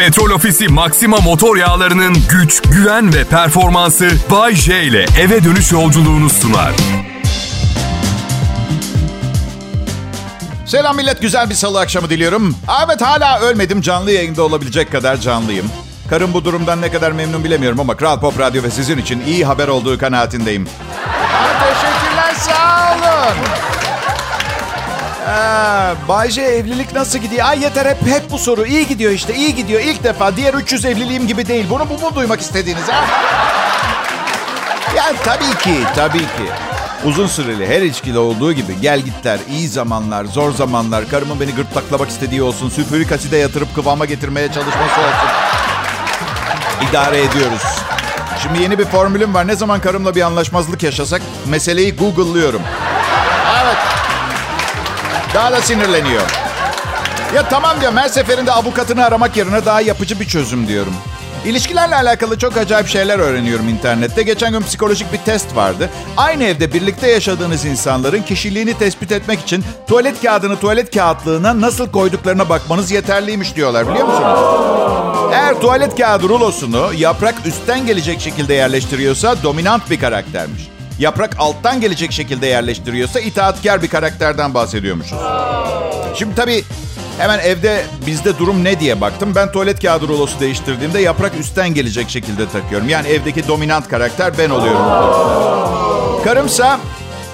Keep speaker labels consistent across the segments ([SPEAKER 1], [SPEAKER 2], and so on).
[SPEAKER 1] Petrol Ofisi Maxima motor yağlarının güç, güven ve performansı Bay J ile eve dönüş yolculuğunu sunar.
[SPEAKER 2] Selam millet, güzel bir salı akşamı diliyorum. Evet hala ölmedim, canlı yayında olabilecek kadar canlıyım. Karım bu durumdan ne kadar memnun bilemiyorum ama Kral Pop Radyo ve sizin için iyi haber olduğu kanaatindeyim. Aa, teşekkürler, sağ olun. Ee, Bayce evlilik nasıl gidiyor? Ay yeter hep hep bu soru. İyi gidiyor işte, iyi gidiyor. İlk defa diğer 300 evliliğim gibi değil. Bunu bu mu duymak istediğiniz ha? Yani tabii ki, tabii ki. Uzun süreli her ilişkide olduğu gibi gel gitler, iyi zamanlar, zor zamanlar, karımın beni gırtlaklamak istediği olsun, sülfürik aside yatırıp kıvama getirmeye çalışması olsun. İdare ediyoruz. Şimdi yeni bir formülüm var. Ne zaman karımla bir anlaşmazlık yaşasak meseleyi Google'lıyorum. Daha da sinirleniyor. Ya tamam diyorum her seferinde avukatını aramak yerine daha yapıcı bir çözüm diyorum. İlişkilerle alakalı çok acayip şeyler öğreniyorum internette. Geçen gün psikolojik bir test vardı. Aynı evde birlikte yaşadığınız insanların kişiliğini tespit etmek için tuvalet kağıdını tuvalet kağıtlığına nasıl koyduklarına bakmanız yeterliymiş diyorlar biliyor musunuz? Eğer tuvalet kağıdı rulosunu yaprak üstten gelecek şekilde yerleştiriyorsa dominant bir karaktermiş. Yaprak alttan gelecek şekilde yerleştiriyorsa itaatkar bir karakterden bahsediyormuşuz. Şimdi tabii hemen evde bizde durum ne diye baktım. Ben tuvalet kağıdı rulosu değiştirdiğimde yaprak üstten gelecek şekilde takıyorum. Yani evdeki dominant karakter ben oluyorum. Karımsa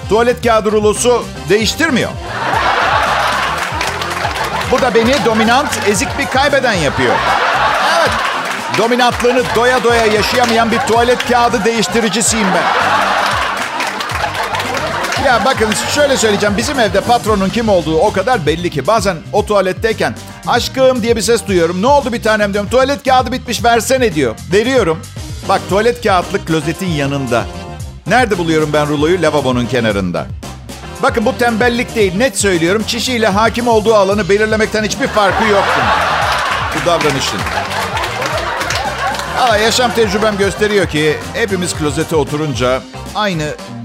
[SPEAKER 2] tuvalet kağıdı rulosu değiştirmiyor. Bu da beni dominant, ezik bir kaybeden yapıyor. Evet, dominantlığını doya doya yaşayamayan bir tuvalet kağıdı değiştiricisiyim ben. Ya bakın şöyle söyleyeceğim. Bizim evde patronun kim olduğu o kadar belli ki. Bazen o tuvaletteyken aşkım diye bir ses duyuyorum. Ne oldu bir tanem diyorum. Tuvalet kağıdı bitmiş versene diyor. Veriyorum. Bak tuvalet kağıtlık klozetin yanında. Nerede buluyorum ben ruloyu? Lavabonun kenarında. Bakın bu tembellik değil. Net söylüyorum. Çişiyle hakim olduğu alanı belirlemekten hiçbir farkı yoktu. Bu davranışın. Ama yaşam tecrübem gösteriyor ki hepimiz klozete oturunca aynı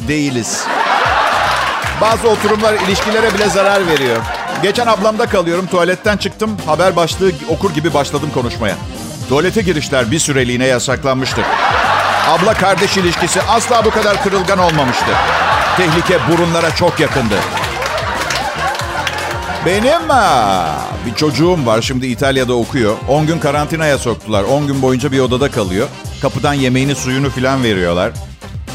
[SPEAKER 2] değiliz. Bazı oturumlar ilişkilere bile zarar veriyor. Geçen ablamda kalıyorum. Tuvaletten çıktım. Haber başlığı okur gibi başladım konuşmaya. Tuvalete girişler bir süreliğine yasaklanmıştır. Abla kardeş ilişkisi asla bu kadar kırılgan olmamıştı. Tehlike burunlara çok yakındı. Benim bir çocuğum var şimdi İtalya'da okuyor. 10 gün karantinaya soktular. 10 gün boyunca bir odada kalıyor. Kapıdan yemeğini suyunu filan veriyorlar.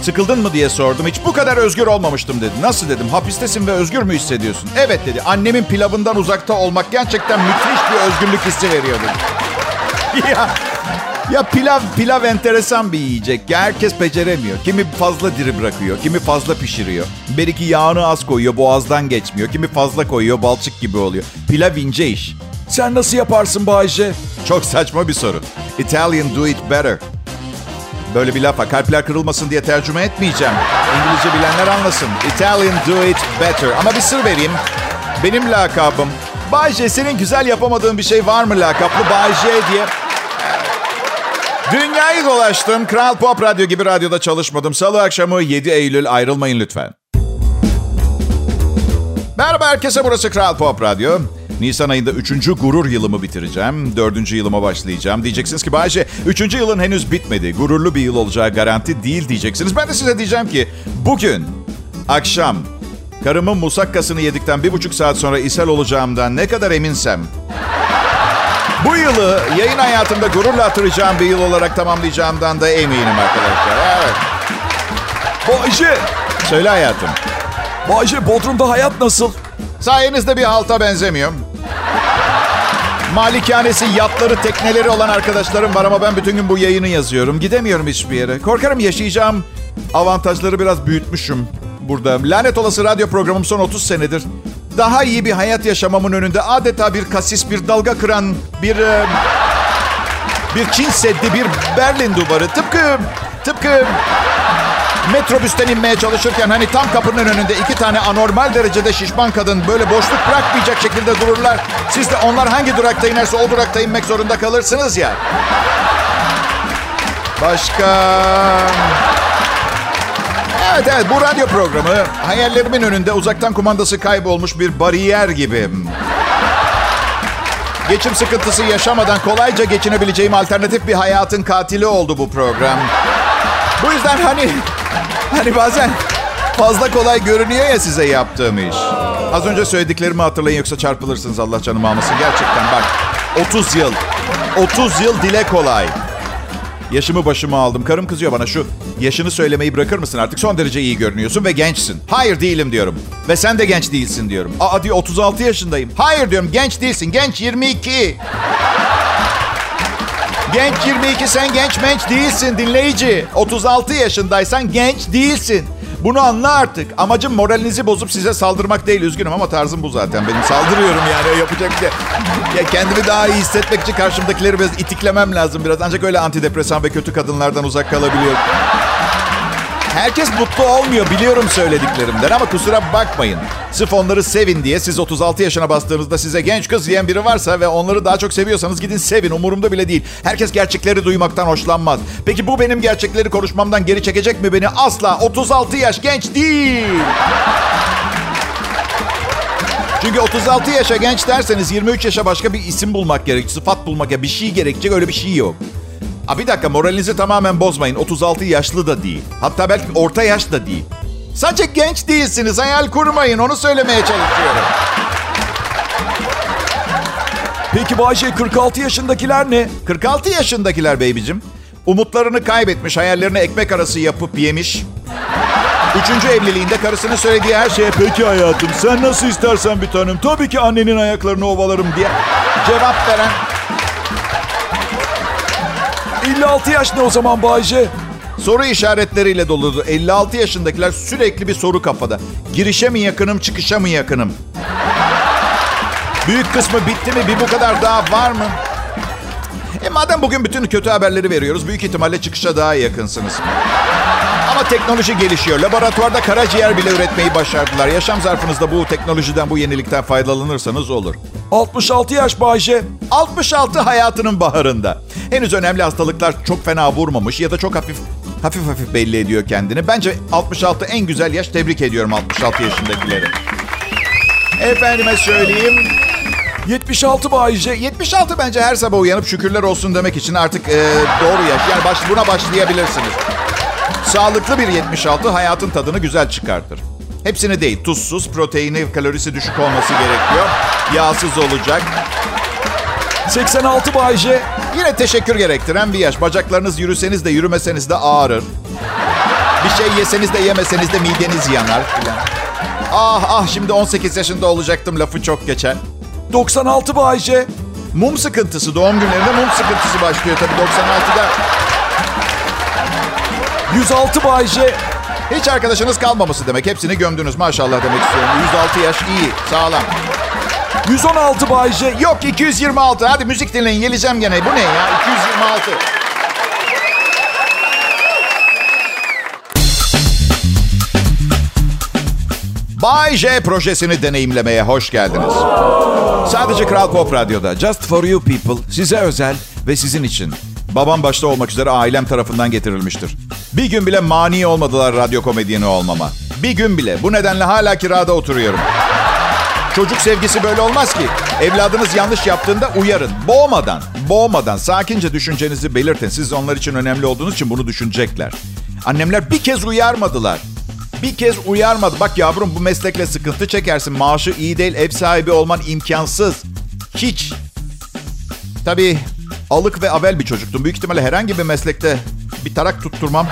[SPEAKER 2] Sıkıldın mı diye sordum. Hiç bu kadar özgür olmamıştım dedi. Nasıl dedim? Hapistesin ve özgür mü hissediyorsun? Evet dedi. Annemin pilavından uzakta olmak gerçekten müthiş bir özgürlük hissi veriyor dedi. ya, ya pilav, pilav enteresan bir yiyecek. Ya herkes beceremiyor. Kimi fazla diri bırakıyor, kimi fazla pişiriyor. Belki yağını az koyuyor, boğazdan geçmiyor. Kimi fazla koyuyor, balçık gibi oluyor. Pilav ince iş. Sen nasıl yaparsın Bayce? Çok saçma bir soru. Italian do it better. Böyle bir lafa kalpler kırılmasın diye tercüme etmeyeceğim. İngilizce bilenler anlasın. Italian do it better. Ama bir sır vereyim. Benim lakabım. Bay J, senin güzel yapamadığın bir şey var mı lakaplı Bay J diye. Dünyayı dolaştım. Kral Pop Radyo gibi radyoda çalışmadım. Salı akşamı 7 Eylül ayrılmayın lütfen. Merhaba herkese burası Kral Pop Radyo. Nisan ayında 3. gurur yılımı bitireceğim. 4. yılıma başlayacağım. Diyeceksiniz ki Bayşe 3. yılın henüz bitmedi. Gururlu bir yıl olacağı garanti değil diyeceksiniz. Ben de size diyeceğim ki bugün akşam karımın musakkasını yedikten bir buçuk saat sonra ishal olacağımdan ne kadar eminsem bu yılı yayın hayatımda gururla hatırlayacağım bir yıl olarak tamamlayacağımdan da eminim arkadaşlar. Evet. Bayşe. Söyle hayatım.
[SPEAKER 3] Bayşe Bodrum'da hayat nasıl?
[SPEAKER 2] Sayenizde bir halta benzemiyor. Malikanesi, yatları, tekneleri olan arkadaşlarım var ama ben bütün gün bu yayını yazıyorum. Gidemiyorum hiçbir yere. Korkarım yaşayacağım avantajları biraz büyütmüşüm burada. Lanet olası radyo programım son 30 senedir. Daha iyi bir hayat yaşamamın önünde adeta bir kasis, bir dalga kıran, bir... e, bir Çin Seddi, bir Berlin duvarı. Tıpkı, tıpkı metrobüsten inmeye çalışırken hani tam kapının önünde iki tane anormal derecede şişman kadın böyle boşluk bırakmayacak şekilde dururlar. Siz de onlar hangi durakta inerse o durakta inmek zorunda kalırsınız ya. Başka... Evet evet bu radyo programı hayallerimin önünde uzaktan kumandası kaybolmuş bir bariyer gibi. Geçim sıkıntısı yaşamadan kolayca geçinebileceğim alternatif bir hayatın katili oldu bu program. Bu yüzden hani hani bazen fazla kolay görünüyor ya size yaptığım iş. Az önce söylediklerimi hatırlayın yoksa çarpılırsınız Allah canımı almasın. Gerçekten bak 30 yıl 30 yıl dile kolay. Yaşımı başıma aldım. Karım kızıyor bana şu yaşını söylemeyi bırakır mısın artık? Son derece iyi görünüyorsun ve gençsin. Hayır değilim diyorum. Ve sen de genç değilsin diyorum. Aa diyor 36 yaşındayım. Hayır diyorum genç değilsin. Genç 22. Genç 22 sen genç menç değilsin dinleyici. 36 yaşındaysan genç değilsin. Bunu anla artık. Amacım moralinizi bozup size saldırmak değil. Üzgünüm ama tarzım bu zaten. Benim saldırıyorum yani. Yapacak bir şey. Ya kendimi daha iyi hissetmek için karşımdakileri biraz itiklemem lazım biraz. Ancak öyle antidepresan ve kötü kadınlardan uzak kalabiliyorum. Herkes mutlu olmuyor biliyorum söylediklerimden ama kusura bakmayın. Sırf onları sevin diye siz 36 yaşına bastığınızda size genç kız diyen biri varsa ve onları daha çok seviyorsanız gidin sevin umurumda bile değil. Herkes gerçekleri duymaktan hoşlanmaz. Peki bu benim gerçekleri konuşmamdan geri çekecek mi beni? Asla 36 yaş genç değil. Çünkü 36 yaşa genç derseniz 23 yaşa başka bir isim bulmak gerek, sıfat bulmak ya bir şey gerekecek öyle bir şey yok. Aa, bir dakika moralinizi tamamen bozmayın. 36 yaşlı da değil. Hatta belki orta yaş da değil. Sadece genç değilsiniz. Hayal kurmayın. Onu söylemeye çalışıyorum.
[SPEAKER 3] Peki Bayce 46 yaşındakiler ne?
[SPEAKER 2] 46 yaşındakiler beybicim. Umutlarını kaybetmiş, hayallerini ekmek arası yapıp yemiş. Üçüncü evliliğinde karısının söylediği her şeye peki hayatım sen nasıl istersen bir tanem. Tabii ki annenin ayaklarını ovalarım diye cevap veren
[SPEAKER 3] 56 yaş ne o zaman Bayce?
[SPEAKER 2] Soru işaretleriyle doludu. 56 yaşındakiler sürekli bir soru kafada. Girişe mi yakınım, çıkışa mı yakınım? Büyük kısmı bitti mi? Bir bu kadar daha var mı? E madem bugün bütün kötü haberleri veriyoruz, büyük ihtimalle çıkışa daha yakınsınız. Ama teknoloji gelişiyor. Laboratuvarda karaciğer bile üretmeyi başardılar. Yaşam zarfınızda bu teknolojiden, bu yenilikten faydalanırsanız olur.
[SPEAKER 3] 66 yaş Bayce.
[SPEAKER 2] 66 hayatının baharında. Henüz önemli hastalıklar çok fena vurmamış ya da çok hafif hafif hafif belli ediyor kendini. Bence 66 en güzel yaş. Tebrik ediyorum 66 yaşındakileri. Efendime söyleyeyim.
[SPEAKER 3] 76 Bayce.
[SPEAKER 2] 76 bence her sabah uyanıp şükürler olsun demek için artık e, doğru yaş. Yani baş, buna başlayabilirsiniz. Sağlıklı bir 76 hayatın tadını güzel çıkartır. Hepsini değil, tuzsuz, proteini, kalorisi düşük olması gerekiyor. Yağsız olacak.
[SPEAKER 3] 86 Bayce.
[SPEAKER 2] Yine teşekkür gerektiren bir yaş. Bacaklarınız yürüseniz de yürümeseniz de ağrır. Bir şey yeseniz de yemeseniz de mideniz yanar filan. Ah ah şimdi 18 yaşında olacaktım lafı çok geçer.
[SPEAKER 3] 96 Bayce.
[SPEAKER 2] Mum sıkıntısı doğum günlerinde mum sıkıntısı başlıyor tabii 96'da.
[SPEAKER 3] 106 Bayce.
[SPEAKER 2] Hiç arkadaşınız kalmaması demek. Hepsini gömdünüz maşallah demek istiyorum. 106 yaş iyi, sağlam.
[SPEAKER 3] 116 Bayce.
[SPEAKER 2] Yok 226. Hadi müzik dinleyin geleceğim gene. Bu ne ya? 226. Bay J projesini deneyimlemeye hoş geldiniz. Sadece Kral Pop Radyo'da Just For You People size özel ve sizin için. Babam başta olmak üzere ailem tarafından getirilmiştir. Bir gün bile mani olmadılar radyo komedyeni olmama. Bir gün bile. Bu nedenle hala kirada oturuyorum. Çocuk sevgisi böyle olmaz ki. Evladınız yanlış yaptığında uyarın. Boğmadan, boğmadan sakince düşüncenizi belirtin. Siz onlar için önemli olduğunuz için bunu düşünecekler. Annemler bir kez uyarmadılar. Bir kez uyarmadı. Bak yavrum bu meslekle sıkıntı çekersin. Maaşı iyi değil, ev sahibi olman imkansız. Hiç. Tabii alık ve avel bir çocuktum. Büyük ihtimalle herhangi bir meslekte bir tarak tutturmam.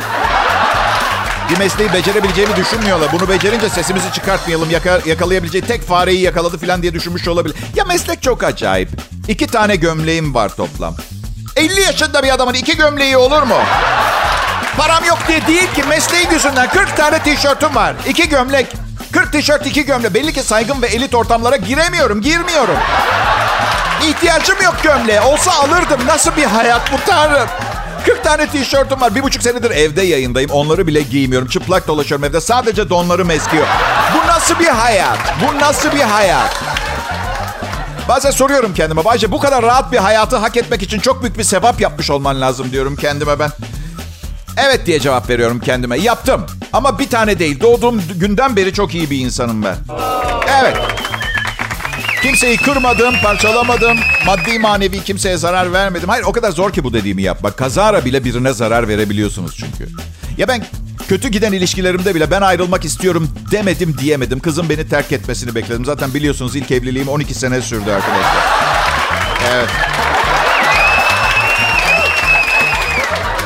[SPEAKER 2] Bir mesleği becerebileceğimi düşünmüyorlar. Bunu becerince sesimizi çıkartmayalım. Yaka, yakalayabileceği tek fareyi yakaladı falan diye düşünmüş olabilir. Ya meslek çok acayip. İki tane gömleğim var toplam. 50 yaşında bir adamın iki gömleği olur mu? Param yok diye değil ki mesleği yüzünden 40 tane tişörtüm var. İki gömlek. 40 tişört iki gömlek. Belli ki saygın ve elit ortamlara giremiyorum. Girmiyorum. İhtiyacım yok gömleğe. Olsa alırdım. Nasıl bir hayat bu tanrım? 40 tane tişörtüm var. Bir buçuk senedir evde yayındayım. Onları bile giymiyorum. Çıplak dolaşıyorum evde. Sadece donlarım eskiyor. Bu nasıl bir hayat? Bu nasıl bir hayat? Bazen soruyorum kendime. Bayce bu kadar rahat bir hayatı hak etmek için çok büyük bir sevap yapmış olman lazım diyorum kendime ben. Evet diye cevap veriyorum kendime. Yaptım. Ama bir tane değil. Doğduğum günden beri çok iyi bir insanım ben. Evet. Kimseyi kırmadım, parçalamadım. Maddi manevi kimseye zarar vermedim. Hayır o kadar zor ki bu dediğimi yapmak. Kazara bile birine zarar verebiliyorsunuz çünkü. Ya ben kötü giden ilişkilerimde bile ben ayrılmak istiyorum demedim diyemedim. Kızım beni terk etmesini bekledim. Zaten biliyorsunuz ilk evliliğim 12 sene sürdü arkadaşlar. Evet.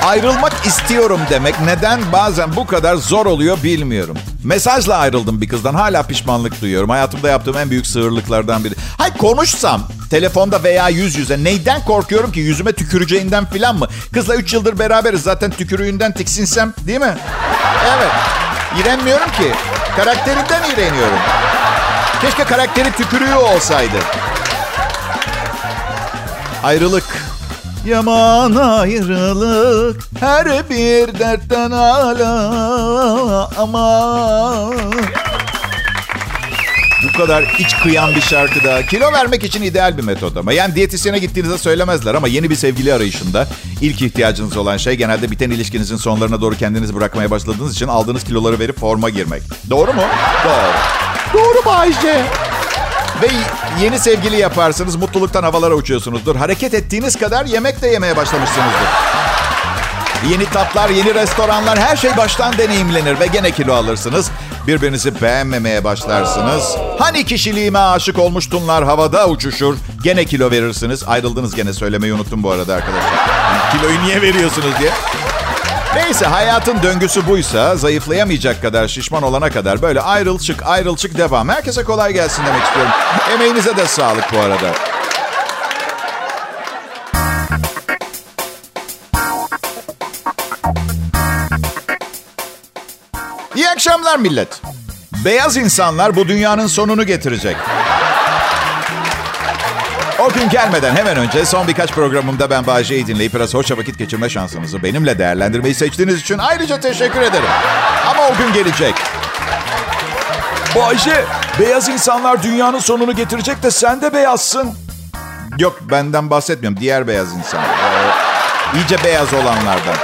[SPEAKER 2] Ayrılmak istiyorum demek neden bazen bu kadar zor oluyor bilmiyorum. Mesajla ayrıldım bir kızdan. Hala pişmanlık duyuyorum. Hayatımda yaptığım en büyük sığırlıklardan biri. Hay konuşsam telefonda veya yüz yüze neyden korkuyorum ki? Yüzüme tüküreceğinden filan mı? Kızla 3 yıldır beraberiz. Zaten tükürüğünden tiksinsem değil mi? Evet. İğrenmiyorum ki. Karakterinden iğreniyorum. Keşke karakteri tükürüğü olsaydı. Ayrılık. Yaman ayrılık her bir dertten ala ama bu kadar iç kıyan bir şarkıda kilo vermek için ideal bir metot ama. Yani diyetisyene gittiğinizde söylemezler ama yeni bir sevgili arayışında ilk ihtiyacınız olan şey genelde biten ilişkinizin sonlarına doğru kendinizi bırakmaya başladığınız için aldığınız kiloları verip forma girmek. Doğru mu? Doğru. Doğru Bayce. Ve yeni sevgili yaparsınız, mutluluktan havalara uçuyorsunuzdur. Hareket ettiğiniz kadar yemek de yemeye başlamışsınızdır. Yeni tatlar, yeni restoranlar, her şey baştan deneyimlenir ve gene kilo alırsınız. Birbirinizi beğenmemeye başlarsınız. Hani kişiliğime aşık olmuştunlar havada uçuşur. Gene kilo verirsiniz. Ayrıldınız gene söylemeyi unuttum bu arada arkadaşlar. Kiloyu niye veriyorsunuz diye. Neyse hayatın döngüsü buysa zayıflayamayacak kadar şişman olana kadar böyle ayrıl çık ayrıl çık devam. Herkese kolay gelsin demek istiyorum. Emeğinize de sağlık bu arada. İyi akşamlar millet. Beyaz insanlar bu dünyanın sonunu getirecek. O gün gelmeden hemen önce son birkaç programımda ben Bağcay'ı dinleyip biraz hoşça vakit geçirme şansınızı benimle değerlendirmeyi seçtiğiniz için ayrıca teşekkür ederim. Ama o gün gelecek.
[SPEAKER 3] Bayce, beyaz insanlar dünyanın sonunu getirecek de sen de beyazsın.
[SPEAKER 2] Yok benden bahsetmiyorum. Diğer beyaz insan. Ee, iyice beyaz olanlardan.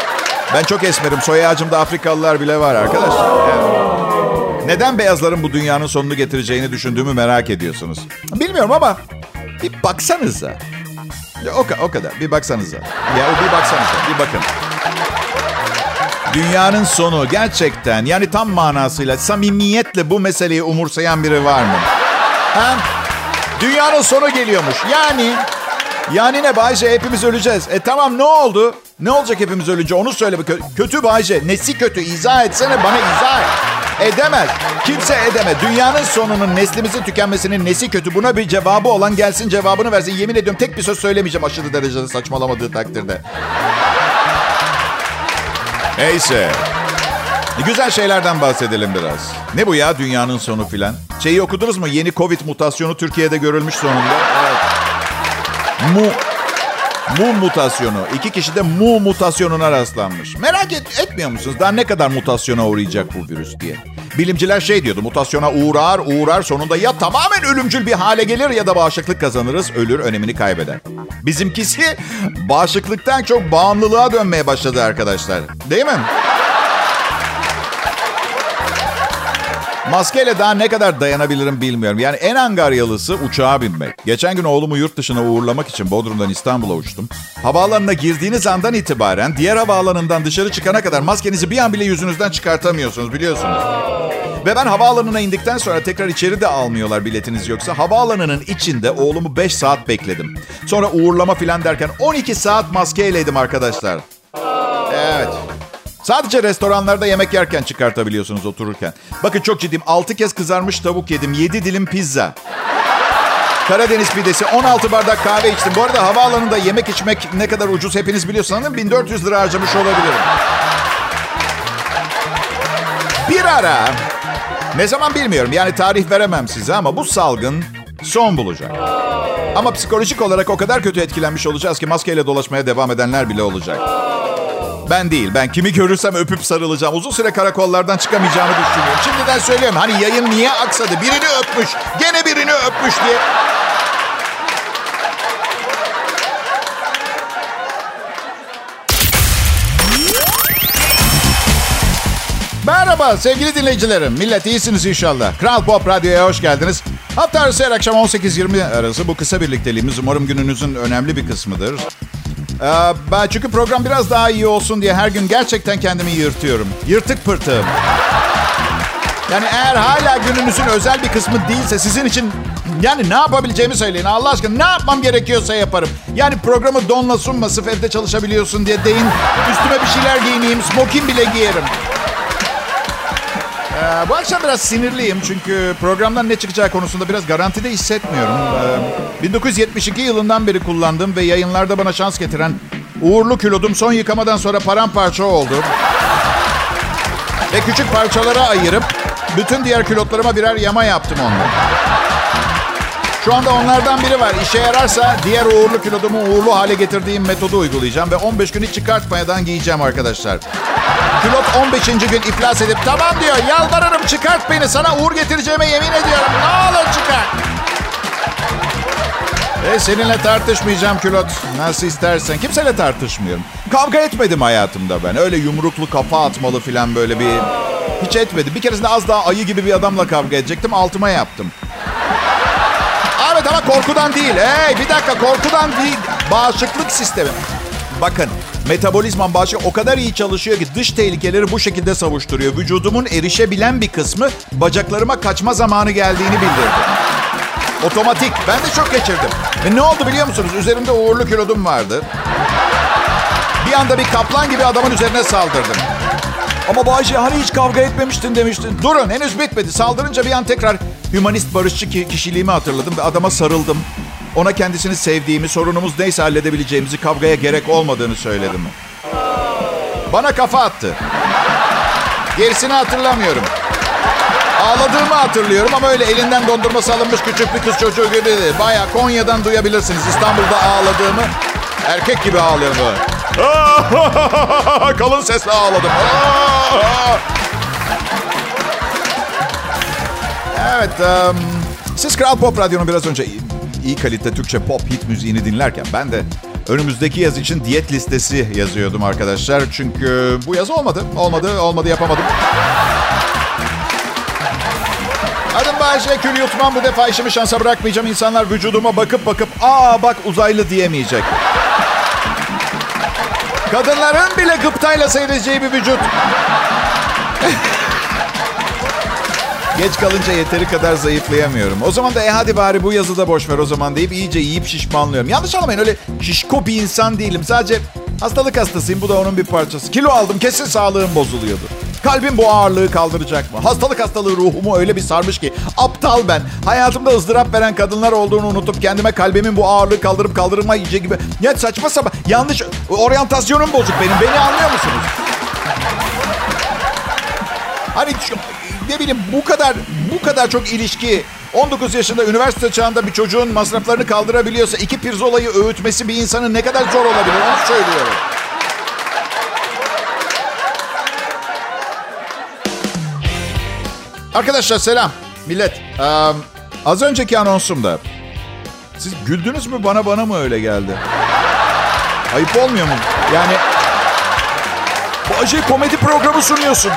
[SPEAKER 2] Ben çok esmerim. Soy ağacımda Afrikalılar bile var arkadaşlar. Yani neden beyazların bu dünyanın sonunu getireceğini düşündüğümü merak ediyorsunuz. Bilmiyorum ama bir baksanıza. Ya o, o kadar. Bir baksanıza. Ya bir baksanıza. Bir bakın. Dünyanın sonu gerçekten yani tam manasıyla samimiyetle bu meseleyi umursayan biri var mı? Ha? Dünyanın sonu geliyormuş. Yani yani ne Bayce hepimiz öleceğiz. E tamam ne oldu? Ne olacak hepimiz ölünce onu söyle. Kö- kötü Bayce. Nesi kötü? İzah etsene bana izah et. Edemez. Kimse edemez. Dünyanın sonunun neslimizin tükenmesinin nesi kötü? Buna bir cevabı olan gelsin cevabını versin. Yemin ediyorum tek bir söz söylemeyeceğim aşırı derecede saçmalamadığı takdirde. Neyse. Güzel şeylerden bahsedelim biraz. Ne bu ya dünyanın sonu filan? Şeyi okudunuz mu? Yeni Covid mutasyonu Türkiye'de görülmüş sonunda. Evet. Mu Mu mutasyonu. İki kişi de mu mutasyonuna rastlanmış. Merak et, etmiyor musunuz? Daha ne kadar mutasyona uğrayacak bu virüs diye. Bilimciler şey diyordu. Mutasyona uğrar uğrar sonunda ya tamamen ölümcül bir hale gelir ya da bağışıklık kazanırız. Ölür önemini kaybeder. Bizimkisi bağışıklıktan çok bağımlılığa dönmeye başladı arkadaşlar. Değil mi? Maskeyle daha ne kadar dayanabilirim bilmiyorum. Yani en angaryalısı uçağa binmek. Geçen gün oğlumu yurt dışına uğurlamak için Bodrum'dan İstanbul'a uçtum. Havaalanına girdiğiniz andan itibaren diğer havaalanından dışarı çıkana kadar maskenizi bir an bile yüzünüzden çıkartamıyorsunuz biliyorsunuz. Ve ben havaalanına indikten sonra tekrar içeri de almıyorlar biletiniz yoksa. Havaalanının içinde oğlumu 5 saat bekledim. Sonra uğurlama filan derken 12 saat maskeyleydim arkadaşlar. Evet. Sadece restoranlarda yemek yerken çıkartabiliyorsunuz otururken. Bakın çok ciddiyim. 6 kez kızarmış tavuk yedim. 7 dilim pizza. Karadeniz pidesi, 16 bardak kahve içtim. Bu arada havaalanında yemek içmek ne kadar ucuz hepiniz biliyorsanız 1400 lira harcamış olabilirim. Bir ara, ne zaman bilmiyorum yani tarih veremem size ama bu salgın son bulacak. Ama psikolojik olarak o kadar kötü etkilenmiş olacağız ki maskeyle dolaşmaya devam edenler bile olacak. Ben değil. Ben kimi görürsem öpüp sarılacağım. Uzun süre karakollardan çıkamayacağımı düşünüyorum. Şimdiden söylüyorum. Hani yayın niye aksadı? Birini öpmüş. Gene birini öpmüş diye. Merhaba sevgili dinleyicilerim. Millet iyisiniz inşallah. Kral Pop Radyo'ya hoş geldiniz. Hafta arası her akşam 18-20 arası bu kısa birlikteliğimiz umarım gününüzün önemli bir kısmıdır. Ee, ben çünkü program biraz daha iyi olsun diye her gün gerçekten kendimi yırtıyorum. Yırtık pırtığım. Yani eğer hala gününüzün özel bir kısmı değilse sizin için yani ne yapabileceğimi söyleyin. Allah aşkına ne yapmam gerekiyorsa yaparım. Yani programı donla sunma sırf evde çalışabiliyorsun diye deyin. Üstüme bir şeyler giyineyim. Smokin bile giyerim. Ee, bu akşam biraz sinirliyim çünkü programdan ne çıkacağı konusunda biraz garantide hissetmiyorum. Ee, 1972 yılından beri kullandığım ve yayınlarda bana şans getiren uğurlu külodum son yıkamadan sonra paramparça oldu. Ve küçük parçalara ayırıp bütün diğer külotlarıma birer yama yaptım onunla. Şu anda onlardan biri var. İşe yararsa diğer uğurlu kilodumu uğurlu hale getirdiğim metodu uygulayacağım ve 15 gün hiç çıkartmadan giyeceğim arkadaşlar. Külot 15. gün iflas edip tamam diyor yalvarırım çıkart beni sana uğur getireceğime yemin ediyorum. Ne olur çıkart. E seninle tartışmayacağım külot. Nasıl istersen. Kimseyle tartışmıyorum. Kavga etmedim hayatımda ben. Öyle yumruklu kafa atmalı falan böyle bir... Hiç etmedim. Bir keresinde az daha ayı gibi bir adamla kavga edecektim. Altıma yaptım. Evet ama korkudan değil. Hey bir dakika korkudan değil. Bağışıklık sistemi. Bakın metabolizmam bağışı o kadar iyi çalışıyor ki dış tehlikeleri bu şekilde savuşturuyor. Vücudumun erişebilen bir kısmı bacaklarıma kaçma zamanı geldiğini bildirdi. Otomatik. Ben de çok geçirdim. Ve ne oldu biliyor musunuz? Üzerimde uğurlu kilodum vardı. Bir anda bir kaplan gibi adamın üzerine saldırdım.
[SPEAKER 3] Ama Bayce hani hiç kavga etmemiştin demiştin.
[SPEAKER 2] Durun henüz bitmedi. Saldırınca bir an tekrar hümanist barışçı ki- kişiliğimi hatırladım ve adama sarıldım. Ona kendisini sevdiğimi, sorunumuz neyse halledebileceğimizi, kavgaya gerek olmadığını söyledim. Bana kafa attı. Gerisini hatırlamıyorum. Ağladığımı hatırlıyorum ama öyle elinden dondurması alınmış küçük bir kız çocuğu gibi. Baya Konya'dan duyabilirsiniz. İstanbul'da ağladığımı erkek gibi ağlıyorum böyle. Kalın sesle ağladım. Evet, em, siz Kral Pop Radyo'nun biraz önce iyi, kalite Türkçe pop hit müziğini dinlerken ben de önümüzdeki yaz için diyet listesi yazıyordum arkadaşlar. Çünkü bu yaz olmadı, olmadı, olmadı yapamadım. Adım Bayece, kül yutmam bu defa işimi şansa bırakmayacağım. İnsanlar vücuduma bakıp bakıp aa bak uzaylı diyemeyecek. Kadınların bile gıptayla seyredeceği bir vücut. Geç kalınca yeteri kadar zayıflayamıyorum. O zaman da e hadi bari bu yazı da boş ver o zaman deyip iyice yiyip şişmanlıyorum. Yanlış anlamayın öyle şişko bir insan değilim. Sadece hastalık hastasıyım. Bu da onun bir parçası. Kilo aldım kesin sağlığım bozuluyordu. Kalbim bu ağırlığı kaldıracak mı? Hastalık hastalığı ruhumu öyle bir sarmış ki. Aptal ben. Hayatımda ızdırap veren kadınlar olduğunu unutup kendime kalbimin bu ağırlığı kaldırıp kaldırma iyice gibi. Ya saçma sapan. Yanlış. Oryantasyonum bozuk benim. Beni anlıyor musunuz? Hani ne bileyim bu kadar bu kadar çok ilişki 19 yaşında üniversite çağında bir çocuğun masraflarını kaldırabiliyorsa iki pirzolayı öğütmesi bir insanın ne kadar zor olabilir onu söylüyorum. Arkadaşlar selam millet. Ee, az önceki anonsumda siz güldünüz mü bana bana mı öyle geldi? Ayıp olmuyor mu? Yani
[SPEAKER 3] Bayce komedi programı sunuyorsun.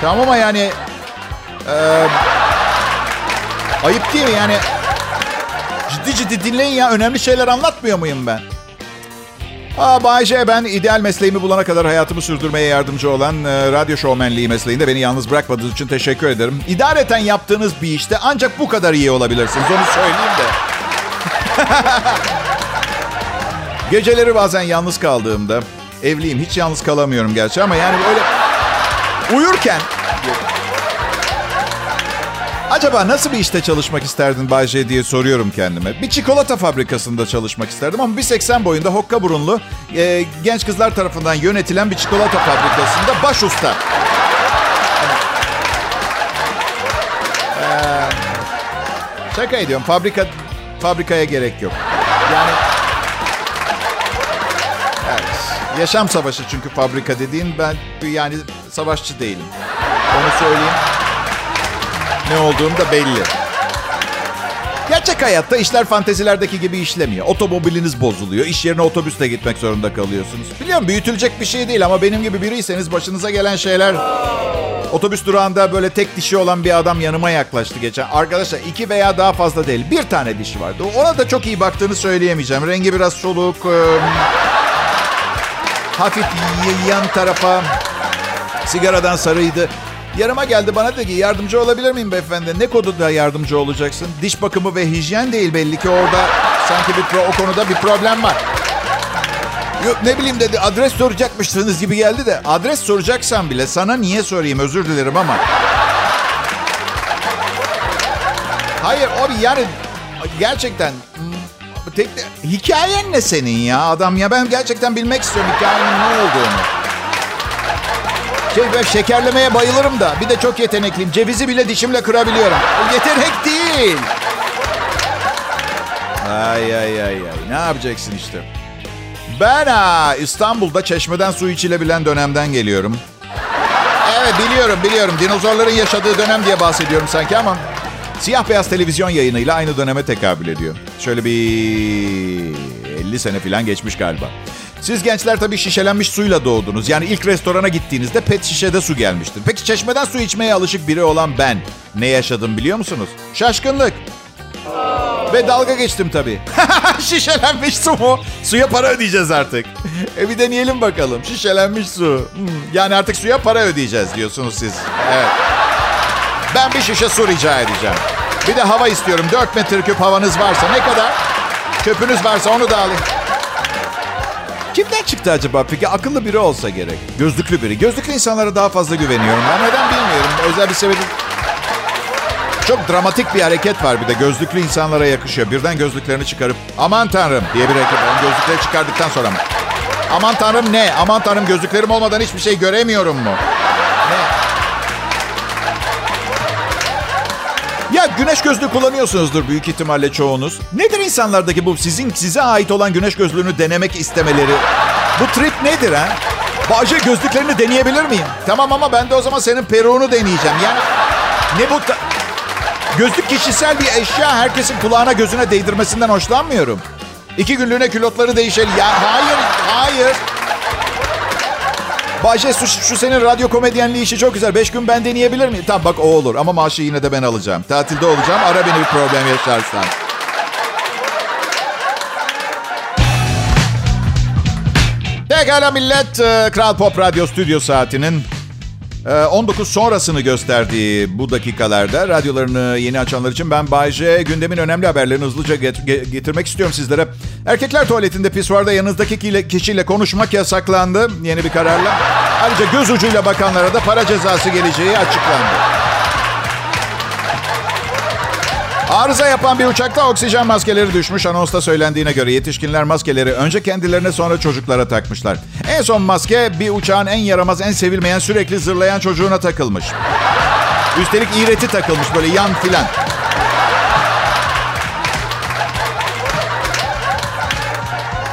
[SPEAKER 2] Tamam ama yani... eee, ayıp değil mi yani? Ciddi ciddi dinleyin ya. Önemli şeyler anlatmıyor muyum ben? Aa Bayce ben ideal mesleğimi bulana kadar hayatımı sürdürmeye yardımcı olan e, radyo şovmenliği mesleğinde beni yalnız bırakmadığınız için teşekkür ederim. İdareten yaptığınız bir işte ancak bu kadar iyi olabilirsiniz. Onu söyleyeyim de. Geceleri bazen yalnız kaldığımda, evliyim hiç yalnız kalamıyorum gerçi ama yani böyle uyurken Acaba nasıl bir işte çalışmak isterdin Bay J diye soruyorum kendime. Bir çikolata fabrikasında çalışmak isterdim ama 1.80 boyunda hokka burunlu e, genç kızlar tarafından yönetilen bir çikolata fabrikasında baş usta. Ee, şaka ediyorum. Fabrika fabrikaya gerek yok. Yani Evet. Yaşam savaşı çünkü fabrika dediğin ben yani savaşçı değilim. Onu söyleyeyim. Ne olduğum da belli. Gerçek hayatta işler fantezilerdeki gibi işlemiyor. Otomobiliniz bozuluyor. İş yerine otobüsle gitmek zorunda kalıyorsunuz. Biliyorum büyütülecek bir şey değil ama benim gibi biriyseniz başınıza gelen şeyler... Otobüs durağında böyle tek dişi olan bir adam yanıma yaklaştı geçen. Arkadaşlar iki veya daha fazla değil. Bir tane dişi vardı. Ona da çok iyi baktığını söyleyemeyeceğim. Rengi biraz soluk. E, hafif yan tarafa. Sigaradan sarıydı. Yarıma geldi bana dedi ki yardımcı olabilir miyim beyefendi? Ne konuda yardımcı olacaksın? Diş bakımı ve hijyen değil belli ki orada sanki bir pro, o konuda bir problem var. Yok ne bileyim dedi adres soracakmışsınız gibi geldi de adres soracaksam bile sana niye sorayım özür dilerim ama. Hayır abi yani gerçekten tek, hikayen ne senin ya adam ya ben gerçekten bilmek istiyorum hikayenin ne olduğunu. Şey ben şekerlemeye bayılırım da bir de çok yetenekliyim. Cevizi bile dişimle kırabiliyorum. O yetenek değil. Ay ay ay ay ne yapacaksın işte. Ben ha, İstanbul'da çeşmeden su içilebilen dönemden geliyorum. Evet biliyorum biliyorum. Dinozorların yaşadığı dönem diye bahsediyorum sanki ama... Siyah beyaz televizyon yayınıyla aynı döneme tekabül ediyor. Şöyle bir 50 sene falan geçmiş galiba. Siz gençler tabii şişelenmiş suyla doğdunuz. Yani ilk restorana gittiğinizde pet şişede su gelmiştir. Peki çeşmeden su içmeye alışık biri olan ben ne yaşadım biliyor musunuz? Şaşkınlık. Ve dalga geçtim tabii. Şişelenmiş su mu? Suya para ödeyeceğiz artık. E bir deneyelim bakalım. Şişelenmiş su. Hmm, yani artık suya para ödeyeceğiz diyorsunuz siz. Evet. Ben bir şişe su rica edeceğim. Bir de hava istiyorum. 4 metreküp havanız varsa ne kadar? Çöpünüz varsa onu da alayım. Kimden çıktı acaba peki? Akıllı biri olsa gerek. Gözlüklü biri. Gözlüklü insanlara daha fazla güveniyorum. Ben neden bilmiyorum. Özel bir sebebi çok dramatik bir hareket var bir de gözlüklü insanlara yakışıyor. Birden gözlüklerini çıkarıp aman tanrım diye bir hareket. Yani gözlükleri çıkardıktan sonra mı? Aman tanrım ne? Aman tanrım gözlüklerim olmadan hiçbir şey göremiyorum mu? Güneş gözlüğü kullanıyorsunuzdur büyük ihtimalle çoğunuz. Nedir insanlardaki bu sizin size ait olan güneş gözlüğünü denemek istemeleri? Bu trip nedir ha? Bağcı gözlüklerini deneyebilir miyim? Tamam ama ben de o zaman senin peruğunu deneyeceğim. Yani ne bu... Gözlük kişisel bir eşya. Herkesin kulağına gözüne değdirmesinden hoşlanmıyorum. İki günlüğüne külotları değişelim. Ya hayır, hayır. Bayce şu, şu senin radyo komedyenliği işi çok güzel. Beş gün ben deneyebilir miyim? Tamam bak o olur ama maaşı yine de ben alacağım. Tatilde olacağım. Ara beni bir problem yaşarsan. Pekala millet. E, Kral Pop Radyo Stüdyo Saati'nin 19 ee, sonrasını gösterdiği bu dakikalarda radyolarını yeni açanlar için ben Bayce gündemin önemli haberlerini hızlıca get- getirmek istiyorum sizlere. Erkekler tuvaletinde pisuarda yanınızdaki kişiyle konuşmak yasaklandı yeni bir kararla. Ayrıca göz ucuyla bakanlara da para cezası geleceği açıklandı. Arıza yapan bir uçakta oksijen maskeleri düşmüş. Anonsta söylendiğine göre yetişkinler maskeleri önce kendilerine sonra çocuklara takmışlar. En son maske bir uçağın en yaramaz, en sevilmeyen, sürekli zırlayan çocuğuna takılmış. Üstelik iğreti takılmış böyle yan filan.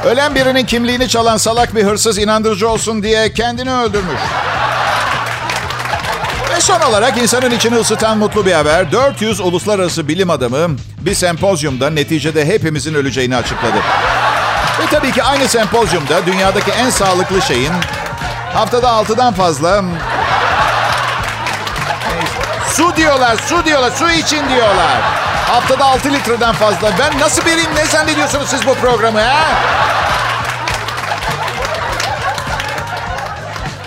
[SPEAKER 2] Ölen birinin kimliğini çalan salak bir hırsız inandırıcı olsun diye kendini öldürmüş. Ve son olarak insanın içini ısıtan mutlu bir haber. 400 uluslararası bilim adamı bir sempozyumda neticede hepimizin öleceğini açıkladı. Ve tabii ki aynı sempozyumda dünyadaki en sağlıklı şeyin haftada 6'dan fazla su diyorlar, su diyorlar, su için diyorlar. Haftada 6 litreden fazla. Ben nasıl biriyim ne zannediyorsunuz siz bu programı ha?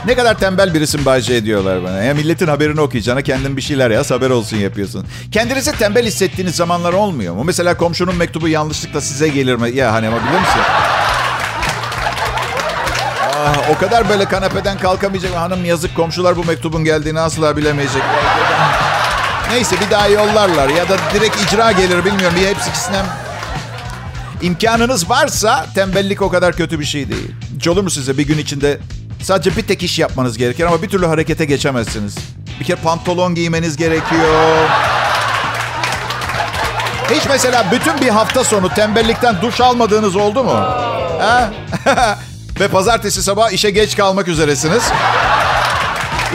[SPEAKER 2] Ne kadar tembel birisin Bayce ediyorlar bana. Ya milletin haberini okuyacağına kendin bir şeyler yaz haber olsun yapıyorsun. Kendinizi tembel hissettiğiniz zamanlar olmuyor mu? Mesela komşunun mektubu yanlışlıkla size gelir mi? Ya hani ama biliyor musun? Ah, o kadar böyle kanepeden kalkamayacak. Hanım yazık komşular bu mektubun geldiğini asla bilemeyecek. Neyse bir daha yollarlar ya da direkt icra gelir bilmiyorum. Bir hepsi ikisinden imkanınız varsa tembellik o kadar kötü bir şey değil. Hiç olur mu size bir gün içinde Sadece bir tek iş yapmanız gerekir ama bir türlü harekete geçemezsiniz. Bir kere pantolon giymeniz gerekiyor. Hiç mesela bütün bir hafta sonu tembellikten duş almadığınız oldu mu? Ha? Ve pazartesi sabah işe geç kalmak üzeresiniz.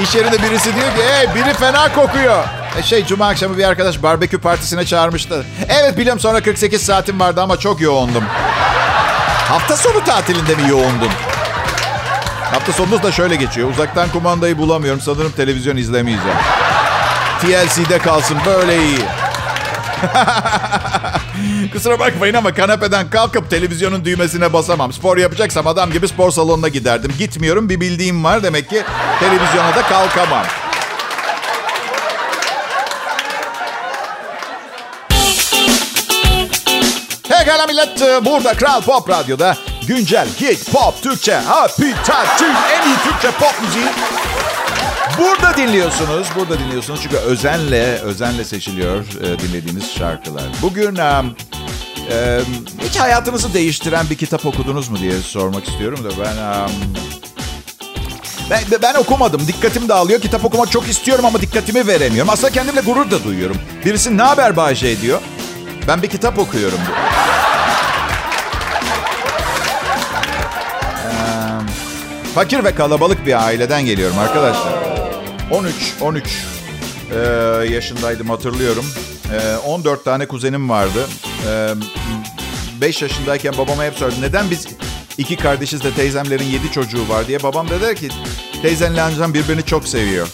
[SPEAKER 2] İş yerinde birisi diyor ki hey biri fena kokuyor. E, Şey cuma akşamı bir arkadaş barbekü partisine çağırmıştı. Evet biliyorum sonra 48 saatim vardı ama çok yoğundum. Hafta sonu tatilinde mi yoğundun? Hafta sonunuz da şöyle geçiyor. Uzaktan kumandayı bulamıyorum. Sanırım televizyon izlemeyeceğim. TLC'de kalsın böyle iyi. Kusura bakmayın ama kanepeden kalkıp televizyonun düğmesine basamam. Spor yapacaksam adam gibi spor salonuna giderdim. Gitmiyorum bir bildiğim var demek ki televizyona da kalkamam. Pekala millet burada Kral Pop Radyo'da güncel hit pop Türkçe happy tatil en iyi Türkçe pop müziği Burada dinliyorsunuz, burada dinliyorsunuz çünkü özenle, özenle seçiliyor e, dinlediğiniz şarkılar. Bugün e, hiç hayatınızı değiştiren bir kitap okudunuz mu diye sormak istiyorum da ben... E, ben, ben okumadım. Dikkatim dağılıyor. Kitap okumak çok istiyorum ama dikkatimi veremiyorum. Aslında kendimle gurur da duyuyorum. Birisi ne haber Bayce diyor. Ben bir kitap okuyorum diyor. Fakir ve kalabalık bir aileden geliyorum arkadaşlar. 13, 13 ee, yaşındaydım hatırlıyorum. Ee, 14 tane kuzenim vardı. Ee, 5 yaşındayken babama hep sordum. Neden biz iki kardeşiz de teyzemlerin 7 çocuğu var diye. Babam da der ki teyzenle amcam birbirini çok seviyor.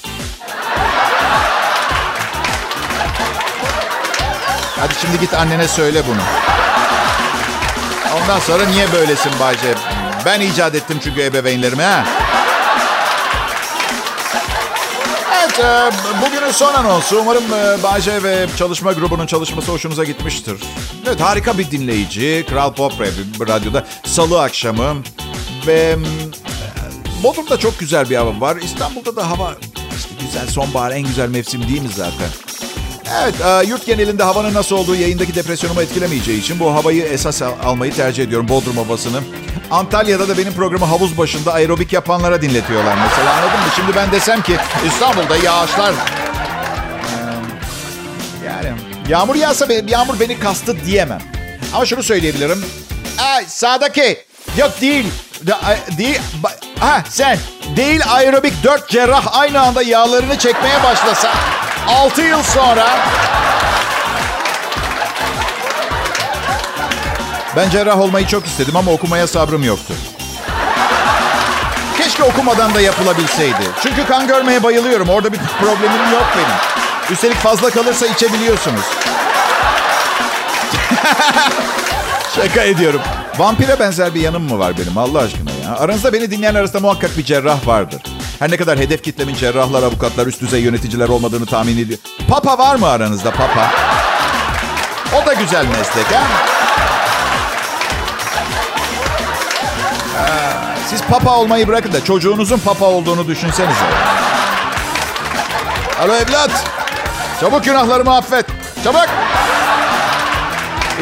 [SPEAKER 2] Hadi şimdi git annene söyle bunu. Ondan sonra niye böylesin Bayce? Ben icat ettim çünkü ebeveynlerimi ha. Evet, e, bugünün son anonsu. Umarım e, Bayce ve çalışma grubunun çalışması hoşunuza gitmiştir. Evet, harika bir dinleyici. Kral Pop Radyo'da salı akşamı. Ve e, Bodrum'da çok güzel bir hava var. İstanbul'da da hava işte güzel. Sonbahar en güzel mevsim değil mi zaten? Evet, e, yurt genelinde havanın nasıl olduğu yayındaki depresyonumu etkilemeyeceği için bu havayı esas al- almayı tercih ediyorum. Bodrum havasını. Antalya'da da benim programı havuz başında aerobik yapanlara dinletiyorlar mesela anladın mı? Şimdi ben desem ki İstanbul'da yağışlar... Ee, Yani yağmur yağsa be- yağmur beni kastı diyemem. Ama şunu söyleyebilirim. Ay sağdaki yok değil. De, a- değil. Ha sen değil aerobik dört cerrah aynı anda yağlarını çekmeye başlasa 6 yıl sonra Ben cerrah olmayı çok istedim ama okumaya sabrım yoktu. Keşke okumadan da yapılabilseydi. Çünkü kan görmeye bayılıyorum. Orada bir problemim yok benim. Üstelik fazla kalırsa içebiliyorsunuz. Şaka ediyorum. Vampire benzer bir yanım mı var benim Allah aşkına ya? Aranızda beni dinleyen arasında muhakkak bir cerrah vardır. Her ne kadar hedef kitlemin cerrahlar, avukatlar, üst düzey yöneticiler olmadığını tahmin ediyor. Papa var mı aranızda papa? O da güzel meslek ha? Siz papa olmayı bırakın da çocuğunuzun papa olduğunu düşünsenize. Alo evlat. Çabuk günahlarımı affet. Çabuk.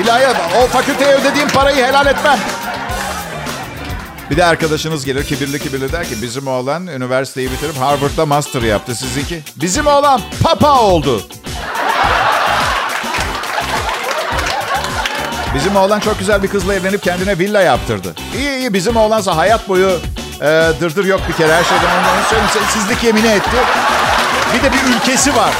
[SPEAKER 2] İlahi o fakülteye ödediğim parayı helal etmem. Bir de arkadaşınız gelir kibirli kibirli der ki bizim oğlan üniversiteyi bitirip Harvard'da master yaptı. Sizinki bizim oğlan papa oldu. Bizim oğlan çok güzel bir kızla evlenip kendine villa yaptırdı. İyi iyi bizim oğlansa hayat boyu e, dırdır yok bir kere her şeyden ondan söyleyeyim. Sizlik yemini etti. Bir de bir ülkesi var.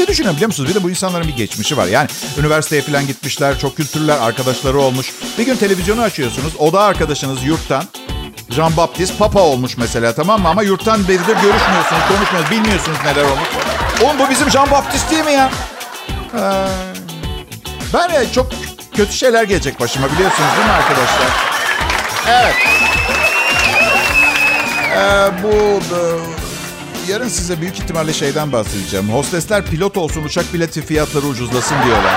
[SPEAKER 2] Ben de düşünüyorum biliyor musunuz? Bir de bu insanların bir geçmişi var. Yani üniversiteye falan gitmişler, çok kültürler, arkadaşları olmuş. Bir gün televizyonu açıyorsunuz, oda arkadaşınız yurttan. Jean Baptiste Papa olmuş mesela tamam mı? Ama yurttan beridir görüşmüyorsunuz, konuşmuyorsunuz, bilmiyorsunuz neler olmuş. Oğlum bu bizim Jean Baptiste değil mi ya? Ee, ben çok kötü şeyler gelecek başıma biliyorsunuz değil mi arkadaşlar? Evet. Ee, bu, bu yarın size büyük ihtimalle şeyden bahsedeceğim. Hostesler pilot olsun uçak bileti fiyatları ucuzlasın diyorlar.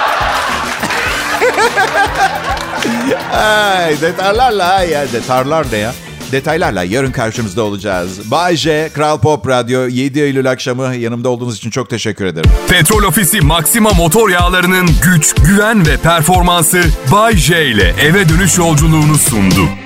[SPEAKER 2] Ay detaylarla ya detaylar ne ya? Detaylarla yarın karşınızda olacağız. Bay J, Kral Pop Radyo 7 Eylül akşamı yanımda olduğunuz için çok teşekkür ederim.
[SPEAKER 1] Petrol Ofisi Maxima motor yağlarının güç, güven ve performansı Bay J ile eve dönüş yolculuğunu sundu.